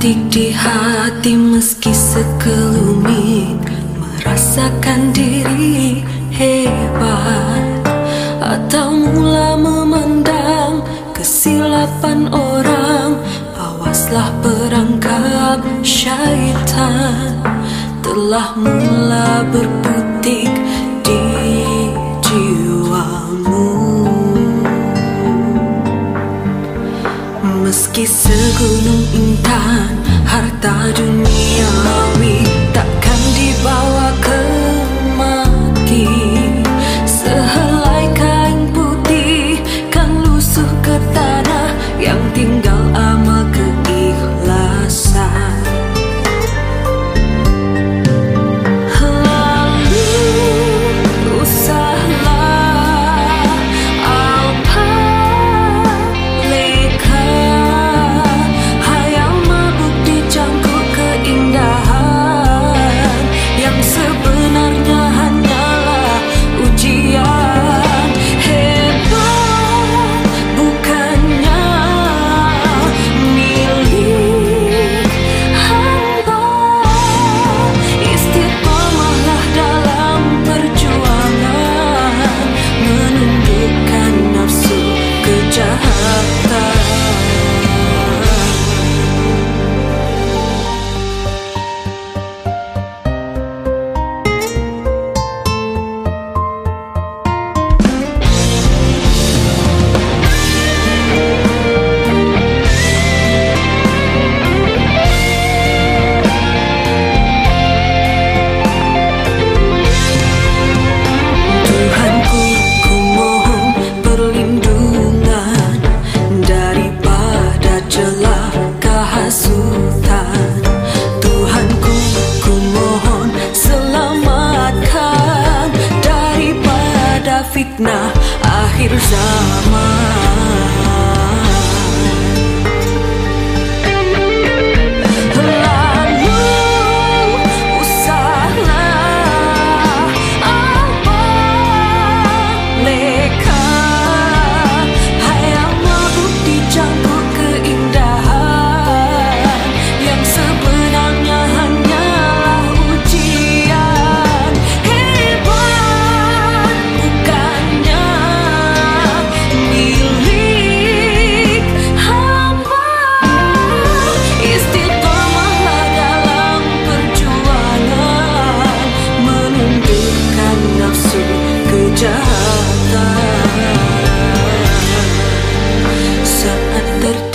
berdetik di hati meski sekelumit Merasakan diri hebat. Atau mula memandang kesilapan orang Awaslah perangkap syaitan. Telah mula berputik now.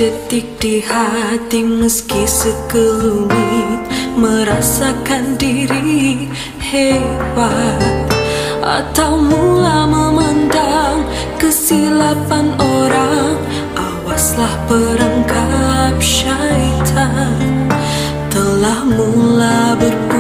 detik di hati meski sekelumit Merasakan diri hebat. Atau mula memandang kesilapan orang Awaslah perangkap syaitan. Telah mula berpikir